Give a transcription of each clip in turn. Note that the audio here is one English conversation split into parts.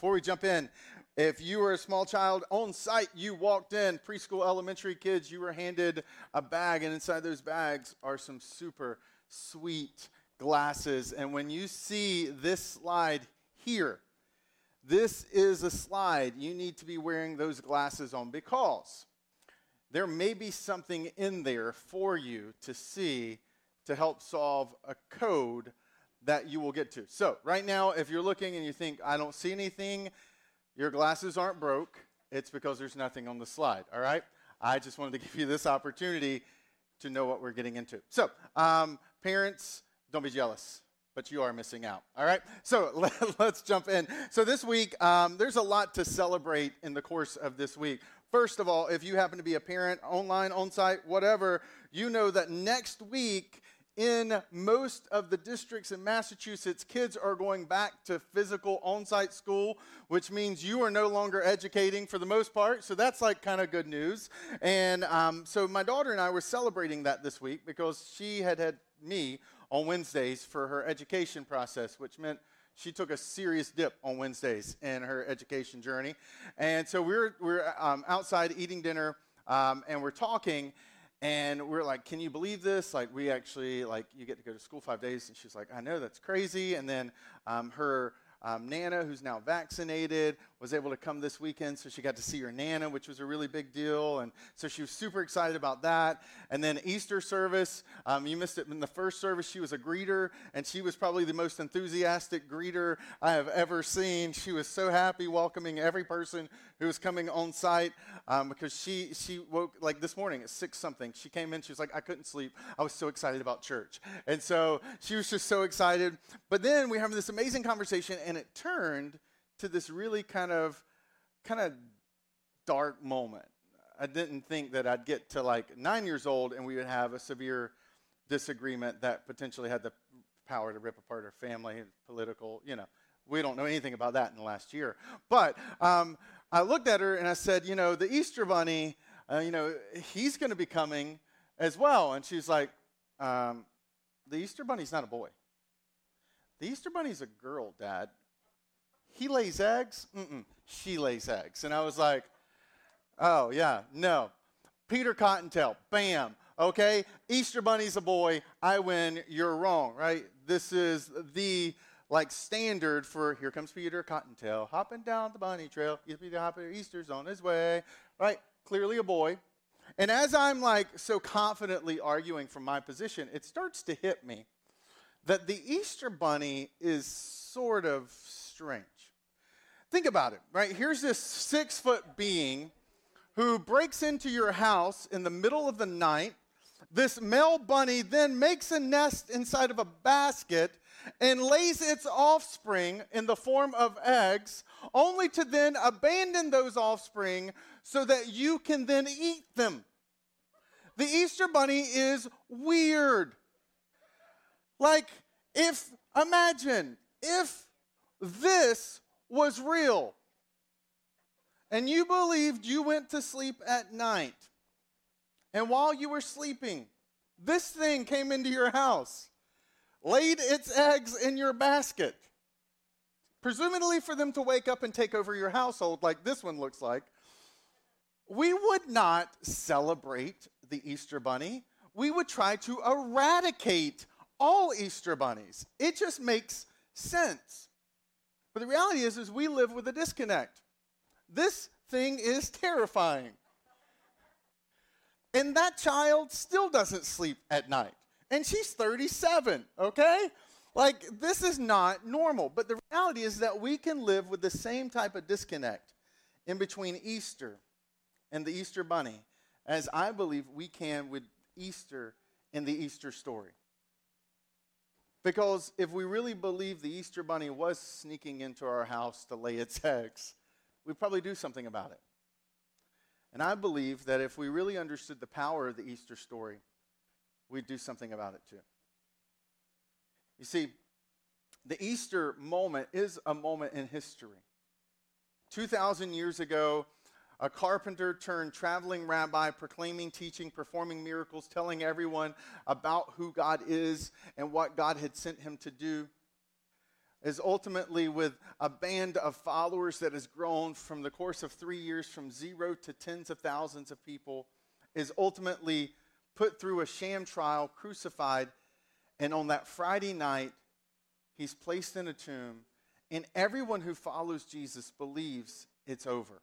Before we jump in, if you were a small child on site, you walked in, preschool, elementary kids, you were handed a bag, and inside those bags are some super sweet glasses. And when you see this slide here, this is a slide you need to be wearing those glasses on because there may be something in there for you to see to help solve a code that you will get to. So, right now, if you're looking and you think, I don't see anything, your glasses aren't broke. It's because there's nothing on the slide, all right? I just wanted to give you this opportunity to know what we're getting into. So, um, parents, don't be jealous but you are missing out. All right? So let, us jump in. So this week, um, there's a lot to celebrate in the course of this week. First of all, if you happen to be a parent, online, on site, whatever, you know that next week, in most of the districts in Massachusetts, kids are going back to physical on site school, which means you are no longer educating for the most part. So that's like kind of good news. And um, so my daughter and I were celebrating that this week because she had had me on Wednesdays for her education process, which meant she took a serious dip on Wednesdays in her education journey. And so we are we are um, outside eating dinner um, and we're talking. And we're like, can you believe this? Like, we actually, like, you get to go to school five days. And she's like, I know, that's crazy. And then um, her um, Nana, who's now vaccinated, was able to come this weekend, so she got to see her Nana, which was a really big deal. And so she was super excited about that. And then Easter service, um, you missed it in the first service. She was a greeter, and she was probably the most enthusiastic greeter I have ever seen. She was so happy welcoming every person who was coming on site um, because she she woke like this morning at six something. She came in, she was like, I couldn't sleep. I was so excited about church, and so she was just so excited. But then we have this amazing conversation, and it turned to this really kind of kind of dark moment. I didn't think that I'd get to like nine years old and we would have a severe disagreement that potentially had the power to rip apart our family, political, you know. We don't know anything about that in the last year. But um, I looked at her and I said, you know, the Easter Bunny, uh, you know, he's going to be coming as well. And she's like, um, the Easter Bunny's not a boy. The Easter Bunny's a girl, Dad. He lays eggs? Mm-mm. She lays eggs. And I was like, oh, yeah, no. Peter Cottontail, bam. Okay, Easter Bunny's a boy. I win. You're wrong, right? This is the like standard for here comes Peter Cottontail hopping down the bunny trail. Peter Hopper, Easter's on his way, right? Clearly a boy. And as I'm like so confidently arguing from my position, it starts to hit me that the Easter bunny is sort of strange. Think about it, right? Here's this six foot being who breaks into your house in the middle of the night. This male bunny then makes a nest inside of a basket and lays its offspring in the form of eggs, only to then abandon those offspring so that you can then eat them. The Easter Bunny is weird. Like, if, imagine, if this was real and you believed you went to sleep at night, and while you were sleeping, this thing came into your house laid its eggs in your basket, presumably for them to wake up and take over your household, like this one looks like, we would not celebrate the Easter bunny. We would try to eradicate all Easter bunnies. It just makes sense. But the reality is, is we live with a disconnect. This thing is terrifying. And that child still doesn't sleep at night and she's 37, okay? Like, this is not normal. But the reality is that we can live with the same type of disconnect in between Easter and the Easter bunny as I believe we can with Easter and the Easter story. Because if we really believe the Easter bunny was sneaking into our house to lay its eggs, we'd probably do something about it. And I believe that if we really understood the power of the Easter story, we'd do something about it too. You see, the Easter moment is a moment in history. 2,000 years ago, a carpenter turned traveling rabbi, proclaiming, teaching, performing miracles, telling everyone about who God is and what God had sent him to do. Is ultimately with a band of followers that has grown from the course of three years from zero to tens of thousands of people, is ultimately put through a sham trial, crucified, and on that Friday night, he's placed in a tomb, and everyone who follows Jesus believes it's over.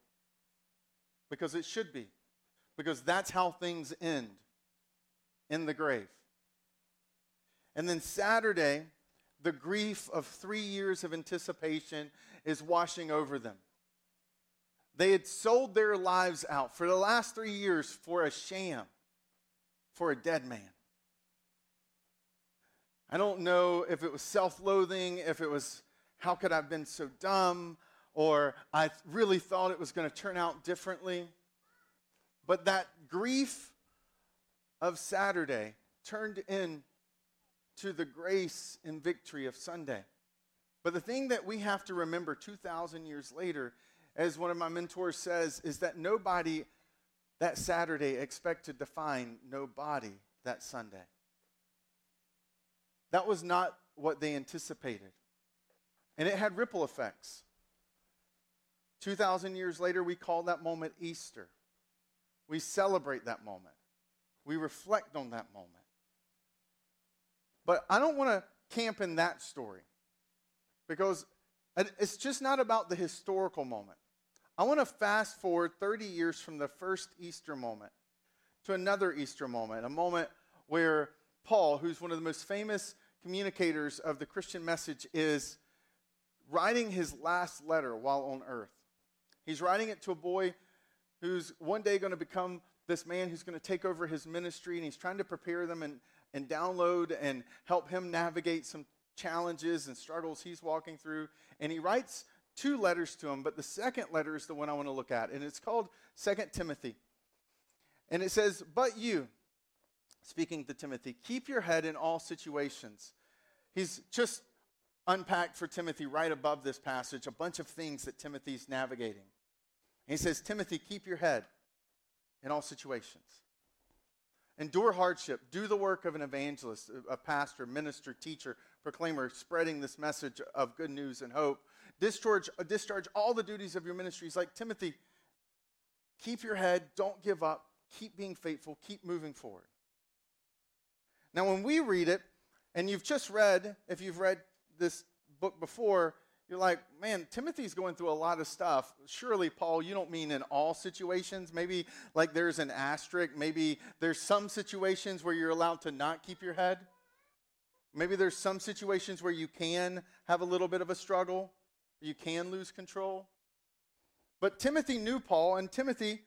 Because it should be. Because that's how things end in the grave. And then Saturday, the grief of three years of anticipation is washing over them. They had sold their lives out for the last three years for a sham, for a dead man. I don't know if it was self loathing, if it was, how could I have been so dumb, or I really thought it was going to turn out differently. But that grief of Saturday turned in to the grace and victory of Sunday. But the thing that we have to remember 2,000 years later, as one of my mentors says, is that nobody that Saturday expected to find nobody that Sunday. That was not what they anticipated. And it had ripple effects. 2,000 years later, we call that moment Easter. We celebrate that moment. We reflect on that moment. But I don't want to camp in that story because it's just not about the historical moment. I want to fast forward 30 years from the first Easter moment to another Easter moment, a moment where Paul, who's one of the most famous communicators of the Christian message, is writing his last letter while on earth. He's writing it to a boy who's one day going to become this man who's going to take over his ministry, and he's trying to prepare them and and download and help him navigate some challenges and struggles he's walking through. And he writes two letters to him, but the second letter is the one I want to look at, and it's called Second Timothy. And it says, But you, speaking to Timothy, keep your head in all situations. He's just unpacked for Timothy right above this passage a bunch of things that Timothy's navigating. He says, Timothy, keep your head in all situations. Endure hardship. Do the work of an evangelist, a pastor, minister, teacher, proclaimer, spreading this message of good news and hope. Discharge, discharge all the duties of your ministries. Like Timothy, keep your head, don't give up, keep being faithful, keep moving forward. Now, when we read it, and you've just read, if you've read this book before, you're like, man, Timothy's going through a lot of stuff. Surely, Paul, you don't mean in all situations. Maybe like there's an asterisk. Maybe there's some situations where you're allowed to not keep your head. Maybe there's some situations where you can have a little bit of a struggle. You can lose control. But Timothy knew Paul, and Timothy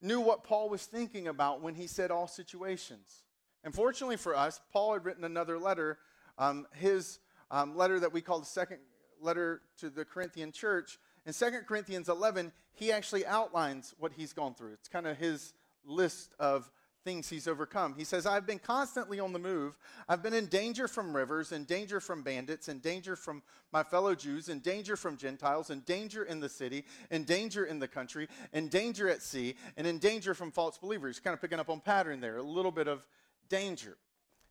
knew what Paul was thinking about when he said all situations. And fortunately for us, Paul had written another letter, um, his um, letter that we call the second letter to the Corinthian church, in 2 Corinthians 11, he actually outlines what he's gone through. It's kind of his list of things he's overcome. He says, I've been constantly on the move. I've been in danger from rivers, in danger from bandits, in danger from my fellow Jews, in danger from Gentiles, in danger in the city, in danger in the country, in danger at sea, and in danger from false believers. Kind of picking up on pattern there, a little bit of danger.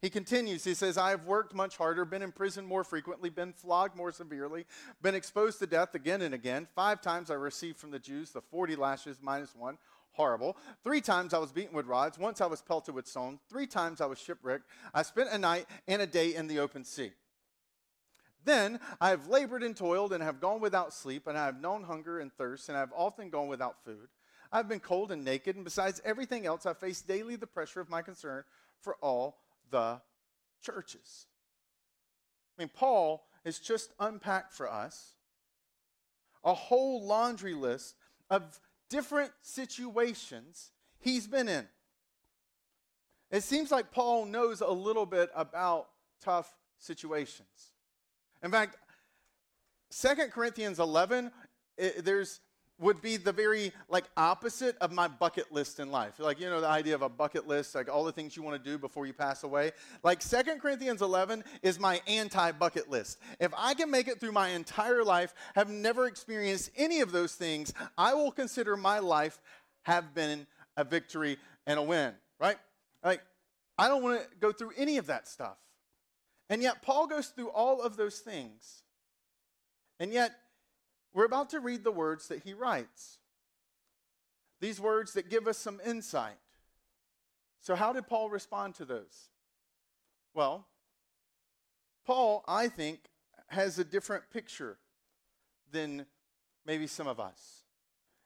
He continues, he says, I have worked much harder, been in prison more frequently, been flogged more severely, been exposed to death again and again. Five times I received from the Jews the 40 lashes minus one. Horrible. Three times I was beaten with rods. Once I was pelted with stones. Three times I was shipwrecked. I spent a night and a day in the open sea. Then I have labored and toiled and have gone without sleep, and I have known hunger and thirst, and I have often gone without food. I've been cold and naked, and besides everything else, I face daily the pressure of my concern for all the churches. I mean, Paul has just unpacked for us a whole laundry list of different situations he's been in. It seems like Paul knows a little bit about tough situations. In fact, Second Corinthians 11, it, there's would be the very like opposite of my bucket list in life. Like, you know, the idea of a bucket list, like all the things you want to do before you pass away. Like Second Corinthians 11 is my anti-bucket list. If I can make it through my entire life, have never experienced any of those things, I will consider my life have been a victory and a win, right? Like, I don't want to go through any of that stuff. And yet, Paul goes through all of those things. And yet, we're about to read the words that he writes. These words that give us some insight. So, how did Paul respond to those? Well, Paul, I think, has a different picture than maybe some of us.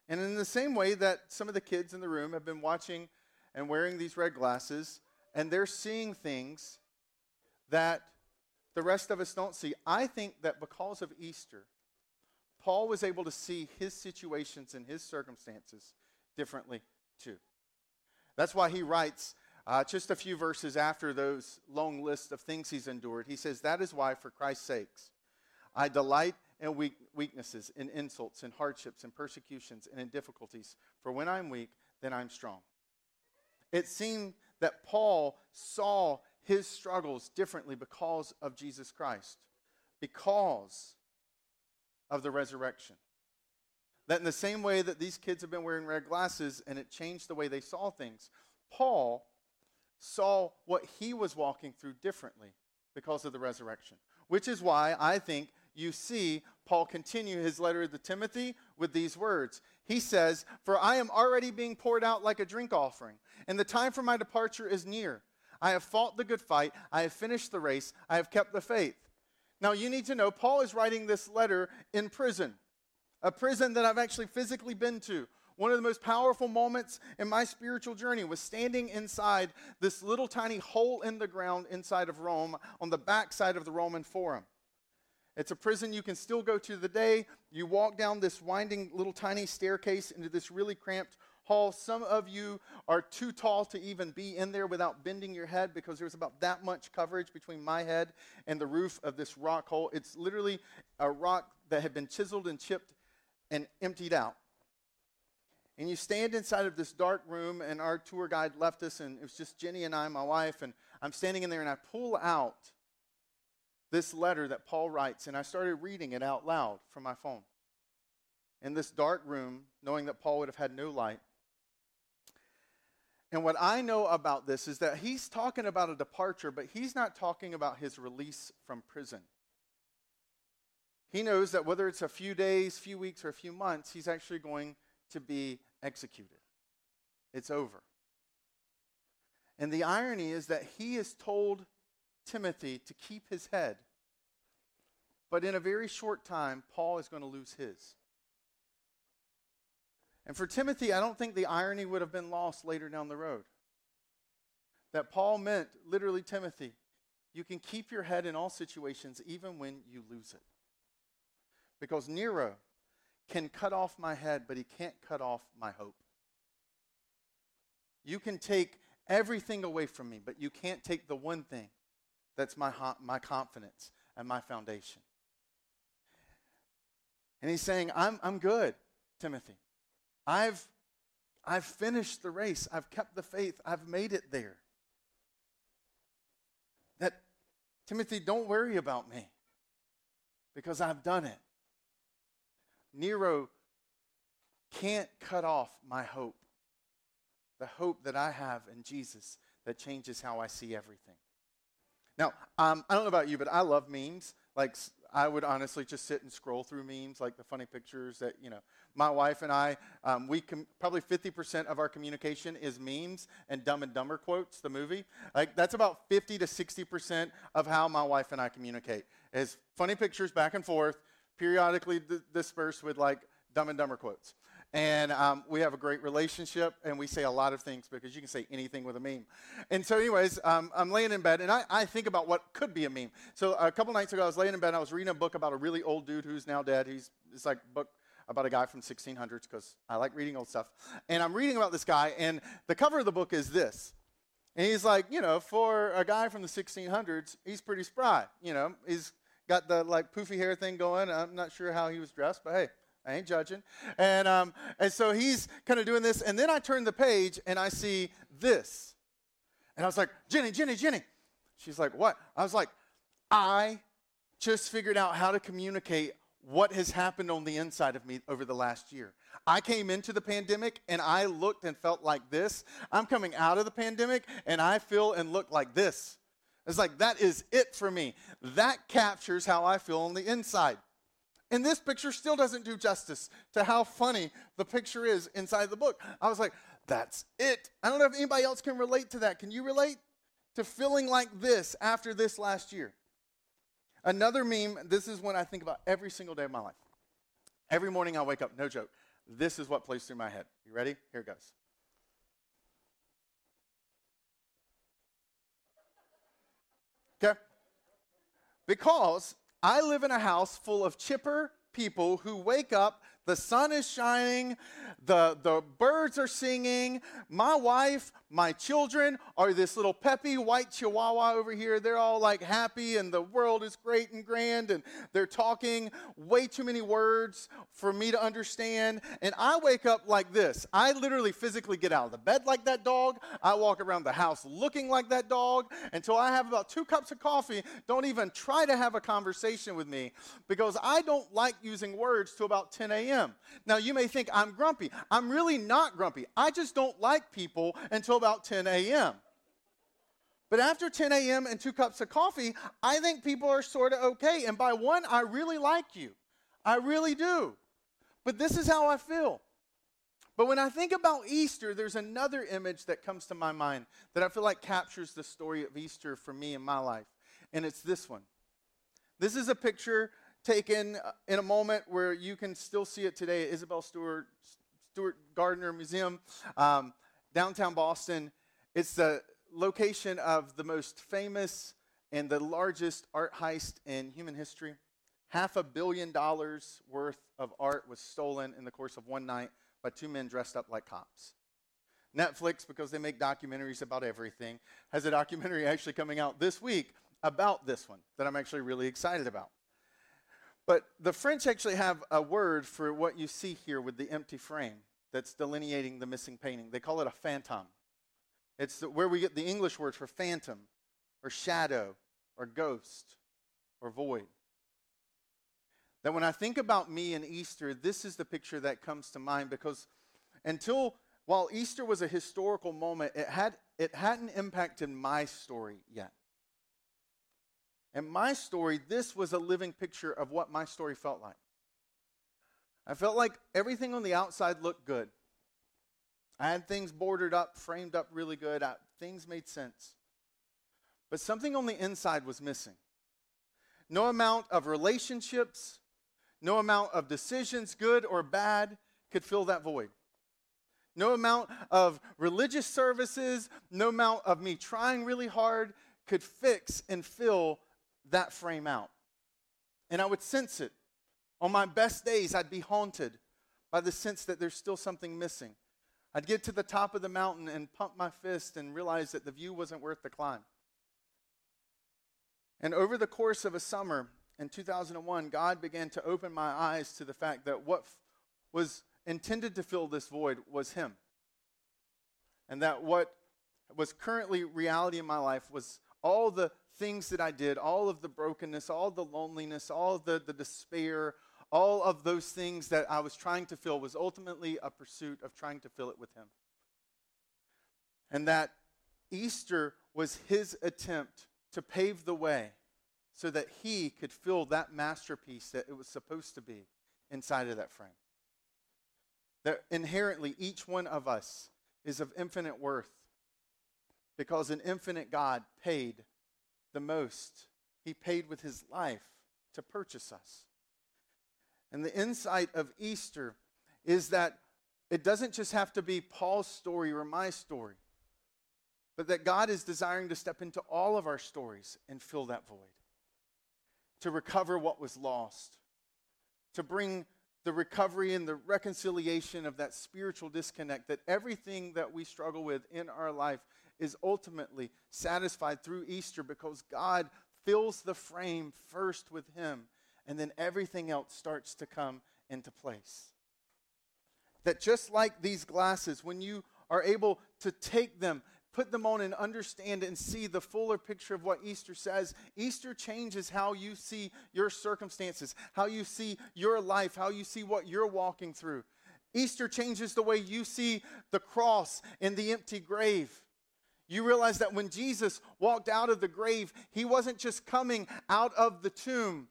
And in the same way that some of the kids in the room have been watching and wearing these red glasses, and they're seeing things that the rest of us don't see, I think that because of Easter, Paul was able to see his situations and his circumstances differently too. That's why he writes uh, just a few verses after those long lists of things he's endured. He says, That is why, for Christ's sakes, I delight in weak, weaknesses, in insults, in hardships, in persecutions, and in difficulties. For when I'm weak, then I'm strong. It seemed that Paul saw his struggles differently because of Jesus Christ, because of the resurrection. That in the same way that these kids have been wearing red glasses and it changed the way they saw things, Paul saw what he was walking through differently because of the resurrection. Which is why I think you see Paul continue his letter to Timothy with these words. He says, For I am already being poured out like a drink offering, and the time for my departure is near. I have fought the good fight, I have finished the race, I have kept the faith. Now, you need to know, Paul is writing this letter in prison, a prison that I've actually physically been to. One of the most powerful moments in my spiritual journey was standing inside this little tiny hole in the ground inside of Rome on the backside of the Roman Forum. It's a prison you can still go to the day. You walk down this winding little tiny staircase into this really cramped hall. Some of you are too tall to even be in there without bending your head because there's about that much coverage between my head and the roof of this rock hole. It's literally a rock that had been chiseled and chipped and emptied out. And you stand inside of this dark room, and our tour guide left us, and it was just Jenny and I, my wife, and I'm standing in there, and I pull out this letter that Paul writes, and I started reading it out loud from my phone. In this dark room, knowing that Paul would have had no light, and what I know about this is that he's talking about a departure, but he's not talking about his release from prison. He knows that whether it's a few days, few weeks, or a few months, he's actually going to be executed. It's over. And the irony is that he has told Timothy to keep his head. But in a very short time, Paul is going to lose his. And for Timothy, I don't think the irony would have been lost later down the road. That Paul meant, literally, Timothy, you can keep your head in all situations, even when you lose it. Because Nero can cut off my head, but he can't cut off my hope. You can take everything away from me, but you can't take the one thing that's my, my confidence and my foundation. And he's saying, I'm, I'm good, Timothy. I've, I've finished the race. I've kept the faith. I've made it there. That, Timothy, don't worry about me because I've done it. Nero can't cut off my hope, the hope that I have in Jesus that changes how I see everything. Now, um, I don't know about you, but I love memes. Like, I would honestly just sit and scroll through memes, like the funny pictures that, you know, my wife and I, um, we com- probably 50% of our communication is memes and Dumb and Dumber quotes, the movie. Like, that's about 50 to 60% of how my wife and I communicate, is funny pictures back and forth, periodically d- dispersed with, like, Dumb and Dumber quotes. And um, we have a great relationship, and we say a lot of things because you can say anything with a meme. And so, anyways, um, I'm laying in bed, and I, I, think about what could be a meme. So a couple nights ago, I was laying in bed, and I was reading a book about a really old dude who's now dead. He's it's like book about a guy from 1600s because I like reading old stuff. And I'm reading about this guy, and the cover of the book is this. And he's like, you know, for a guy from the 1600s, he's pretty spry. You know, he's got the like poofy hair thing going. I'm not sure how he was dressed, but hey, I ain't judging. And, um, and so he's kind of doing this. And then I turn the page and I see this. And I was like, Jenny, Jenny, Jenny. She's like, what? I was like, I just figured out how to communicate what has happened on the inside of me over the last year. I came into the pandemic and I looked and felt like this. I'm coming out of the pandemic and I feel and look like this. It's like that is it for me. That captures how I feel on the inside. And this picture still doesn't do justice to how funny the picture is inside the book. I was like, that's it. I don't know if anybody else can relate to that. Can you relate to feeling like this after this last year? Another meme, this is one I think about every single day of my life. Every morning I wake up, no joke. This is what plays through my head. You ready? Here it goes. Okay? Because I live in a house full of chipper people who wake up the sun is shining, the, the birds are singing. My wife, my children are this little peppy white chihuahua over here. They're all like happy, and the world is great and grand, and they're talking way too many words for me to understand. And I wake up like this. I literally physically get out of the bed like that dog. I walk around the house looking like that dog until I have about two cups of coffee. Don't even try to have a conversation with me because I don't like using words till about 10 a.m a.m. Now, you may think I'm grumpy. I'm really not grumpy. I just don't like people until about 10 a.m. But after 10 a.m. and two cups of coffee, I think people are sort of okay. And by one, I really like you. I really do. But this is how I feel. But when I think about Easter, there's another image that comes to my mind that I feel like captures the story of Easter for me in my life. And it's this one. This is a picture taken uh, in a moment where you can still see it today at Isabel Stewart, Stewart Gardner Museum, um, downtown Boston. It's the location of the most famous and the largest art heist in human history. Half a billion dollars worth of art was stolen in the course of one night by two men dressed up like cops. Netflix, because they make documentaries about everything, has a documentary actually coming out this week about this one that I'm actually really excited about. But the French actually have a word for what you see here with the empty frame that's delineating the missing painting. They call it a phantom. It's the, where we get the English word for phantom or shadow or ghost or void. That when I think about me and Easter, this is the picture that comes to mind because until while Easter was a historical moment, it, had, it hadn't impacted my story yet. And my story, this was a living picture of what my story felt like. I felt like everything on the outside looked good. I had things bordered up, framed up really good. I, things made sense. But something on the inside was missing. No amount of relationships, no amount of decisions, good or bad, could fill that void. No amount of religious services, no amount of me trying really hard could fix and fill that frame out. And I would sense it. On my best days, I'd be haunted by the sense that there's still something missing. I'd get to the top of the mountain and pump my fist and realize that the view wasn't worth the climb. And over the course of a summer in 2001, God began to open my eyes to the fact that what f- was intended to fill this void was Him. And that what was currently reality in my life was all the things that I did, all of the brokenness, all the loneliness, all the, the despair, all of those things that I was trying to fill was ultimately a pursuit of trying to fill it with Him. And that Easter was His attempt to pave the way so that He could fill that masterpiece that it was supposed to be inside of that frame. That inherently each one of us is of infinite worth because an infinite God paid the most. He paid with his life to purchase us. And the insight of Easter is that it doesn't just have to be Paul's story or my story, but that God is desiring to step into all of our stories and fill that void, to recover what was lost, to bring the recovery and the reconciliation of that spiritual disconnect, that everything that we struggle with in our life is ultimately satisfied through Easter because God fills the frame first with Him, and then everything else starts to come into place. That just like these glasses, when you are able to take them, put them on, and understand and see the fuller picture of what Easter says, Easter changes how you see your circumstances, how you see your life, how you see what you're walking through. Easter changes the way you see the cross and the empty grave. You realize that when Jesus walked out of the grave, he wasn't just coming out of the tomb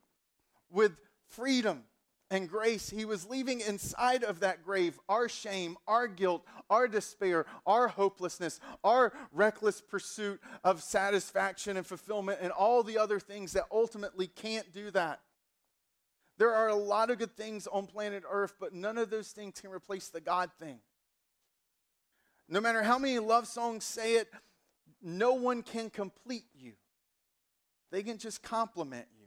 with freedom and grace. He was leaving inside of that grave our shame, our guilt, our despair, our hopelessness, our reckless pursuit of satisfaction and fulfillment, and all the other things that ultimately can't do that. There are a lot of good things on planet Earth, but none of those things can replace the God thing. No matter how many love songs say it, no one can complete you. They can just complement you.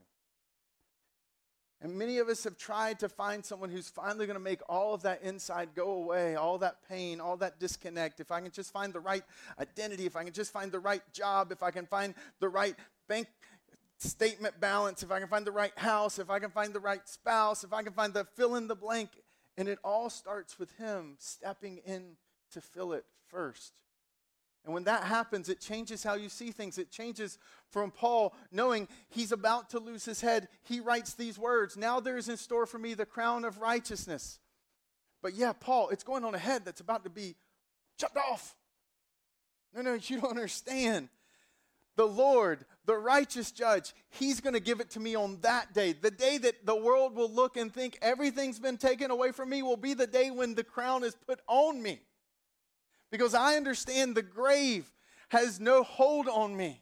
And many of us have tried to find someone who's finally going to make all of that inside go away, all that pain, all that disconnect. If I can just find the right identity, if I can just find the right job, if I can find the right bank statement balance, if I can find the right house, if I can find the right spouse, if I can find the fill in the blank. And it all starts with Him stepping in to fill it first. And when that happens, it changes how you see things. It changes from Paul knowing he's about to lose his head. He writes these words Now there is in store for me the crown of righteousness. But yeah, Paul, it's going on a head that's about to be chopped off. No, no, you don't understand. The Lord, the righteous judge, he's going to give it to me on that day. The day that the world will look and think everything's been taken away from me will be the day when the crown is put on me because I understand the grave has no hold on me.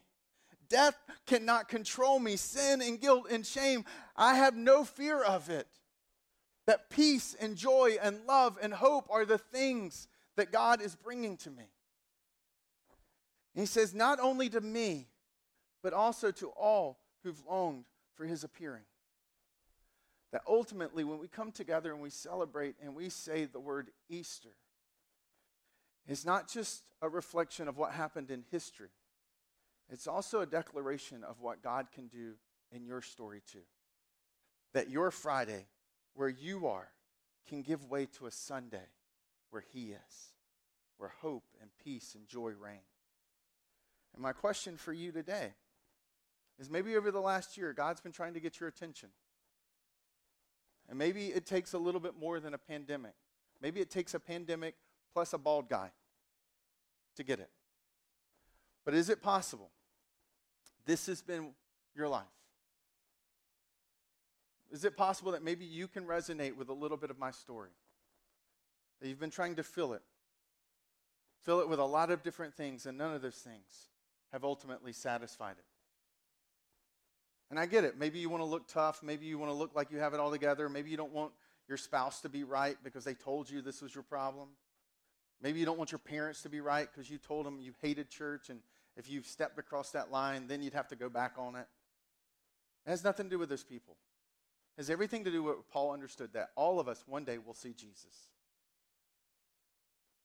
Death cannot control me. Sin and guilt and shame, I have no fear of it. That peace and joy and love and hope are the things that God is bringing to me. And he says, not only to me, but also to all who've longed for his appearing. That ultimately, when we come together and we celebrate and we say the word Easter, is not just a reflection of what happened in history, it's also a declaration of what God can do in your story too. That your Friday, where you are, can give way to a Sunday where He is, where hope and peace and joy reign. And my question for you today is maybe over the last year, God's been trying to get your attention. And maybe it takes a little bit more than a pandemic. Maybe it takes a pandemic plus a bald guy to get it. But is it possible? This has been your life. Is it possible that maybe you can resonate with a little bit of my story? That you've been trying to fill it. Fill it with a lot of different things, and none of those things have ultimately satisfied it. And I get it. Maybe you want to look tough. Maybe you want to look like you have it all together. Maybe you don't want your spouse to be right because they told you this was your problem. Maybe you don't want your parents to be right because you told them you hated church, and if you've stepped across that line, then you'd have to go back on it. It has nothing to do with those people. It has everything to do with what Paul understood that all of us one day will see Jesus.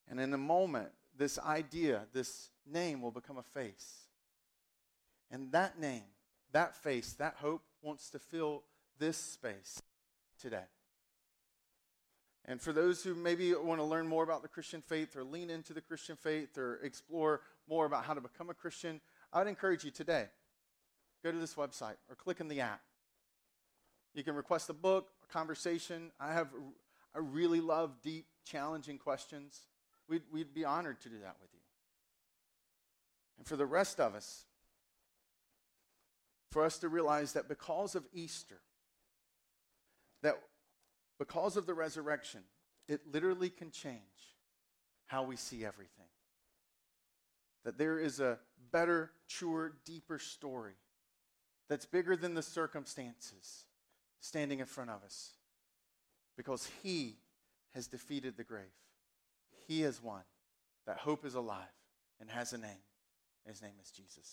And in a moment, this idea, this name will become a face. And that name, that face, that hope wants to fill this space today. And for those who maybe want to learn more about the Christian faith or lean into the Christian faith or explore more about how to become a Christian, I would encourage you today go to this website or click in the app. You can request a book, a conversation. I have I really love deep, challenging questions. We'd, we'd be honored to do that with you. And for the rest of us, for us to realize that because of Easter, that because of the resurrection, it literally can change how we see everything. That there is a better, truer, deeper story that's bigger than the circumstances standing in front of us. Because He has defeated the grave. He has won. That hope is alive and has a name. His name is Jesus.